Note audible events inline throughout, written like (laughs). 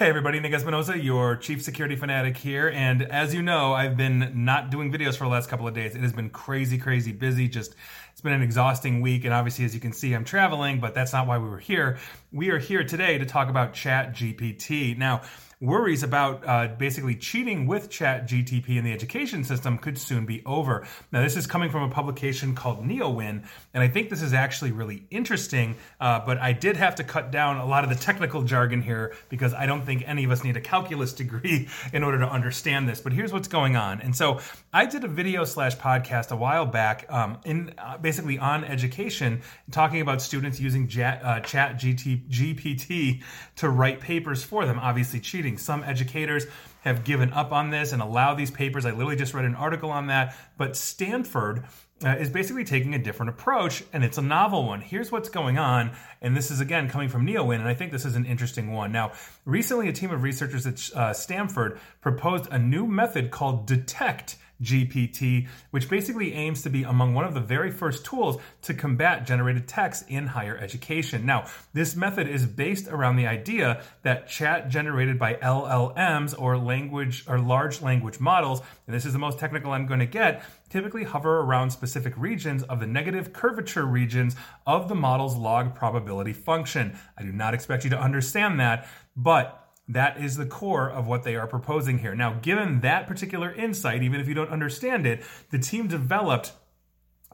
Hey everybody, Nick Espinosa, your chief security fanatic here. And as you know, I've been not doing videos for the last couple of days. It has been crazy, crazy busy. Just it's been an exhausting week. And obviously, as you can see, I'm traveling, but that's not why we were here. We are here today to talk about Chat GPT. Now, worries about uh, basically cheating with Chat GTP in the education system could soon be over. Now, this is coming from a publication called NeoWin, and I think this is actually really interesting. Uh, but I did have to cut down a lot of the technical jargon here because I don't think any of us need a calculus (laughs) degree in order to understand this. But here's what's going on. And so I did a video slash podcast a while back um, in uh, basically on education, talking about students using Chat, uh, Chat GT, GPT to write papers for them, obviously cheating some educators have given up on this and allow these papers. I literally just read an article on that. But Stanford uh, is basically taking a different approach, and it's a novel one. Here's what's going on, and this is again coming from NeoWin, and I think this is an interesting one. Now, recently, a team of researchers at uh, Stanford proposed a new method called Detect GPT, which basically aims to be among one of the very first tools to combat generated text in higher education. Now, this method is based around the idea that chat generated by LLMs or language or large language models, and this is the most technical I'm going to get, typically hover around specific regions of the negative curvature regions of the model's log probability function. I do not expect you to understand that, but that is the core of what they are proposing here. Now, given that particular insight, even if you don't understand it, the team developed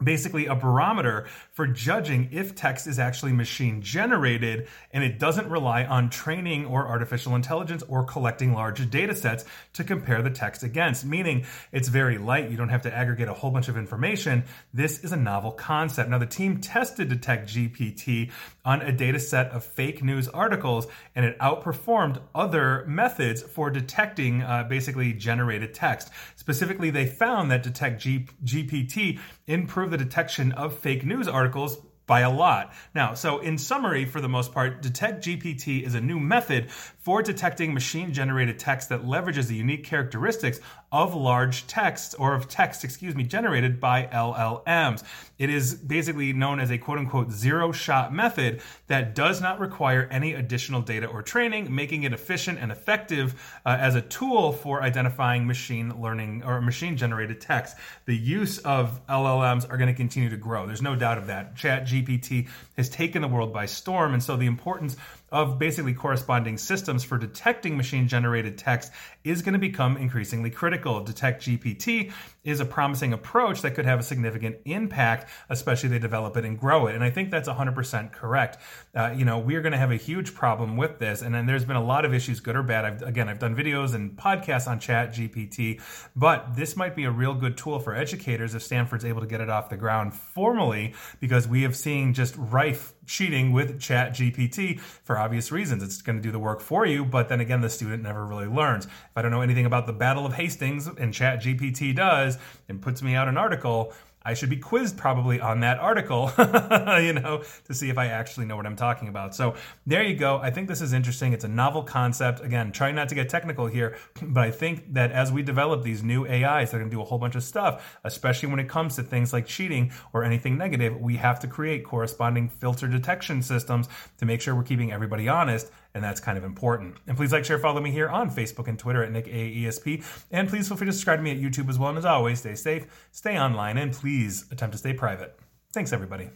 basically a barometer for judging if text is actually machine generated and it doesn't rely on training or artificial intelligence or collecting large data sets to compare the text against. Meaning it's very light. You don't have to aggregate a whole bunch of information. This is a novel concept. Now the team tested detect gpt on a data set of fake news articles and it outperformed other methods for detecting uh, basically generated text. Specifically they found that detect G- gpt improved improve the detection of fake news articles by a lot. Now, so in summary, for the most part, Detect GPT is a new method for detecting machine generated text that leverages the unique characteristics of large text or of text, excuse me, generated by LLMs. It is basically known as a quote unquote zero shot method that does not require any additional data or training, making it efficient and effective uh, as a tool for identifying machine learning or machine generated text. The use of LLMs are going to continue to grow. There's no doubt of that. Chat GPT has taken the world by storm. And so the importance of basically corresponding systems for detecting machine generated text is going to become increasingly critical. Detect GPT is a promising approach that could have a significant impact, especially they develop it and grow it. And I think that's 100% correct. Uh, you know, we're going to have a huge problem with this. And then there's been a lot of issues, good or bad. I've, again, I've done videos and podcasts on Chat GPT, but this might be a real good tool for educators if Stanford's able to get it off the ground formally, because we have seen just rife cheating with Chat GPT for obvious reasons. It's going to do the work for you, but then again, the student never really learns. If I don't know anything about the Battle of Hastings and Chat GPT does and puts me out an article, I should be quizzed probably on that article, (laughs) you know, to see if I actually know what I'm talking about. So there you go. I think this is interesting. It's a novel concept. Again, trying not to get technical here, (clears throat) but I think that as we develop these new AIs they're going to do a whole bunch of stuff, especially when it comes to things like cheating or anything negative, we have to create corresponding filter detection systems to make sure we're keeping everybody honest and that's kind of important. And please like, share, follow me here on Facebook and Twitter at Nick AESP. And please feel free to subscribe to me at YouTube as well. And as always, stay safe, stay online, and please attempt to stay private. Thanks, everybody.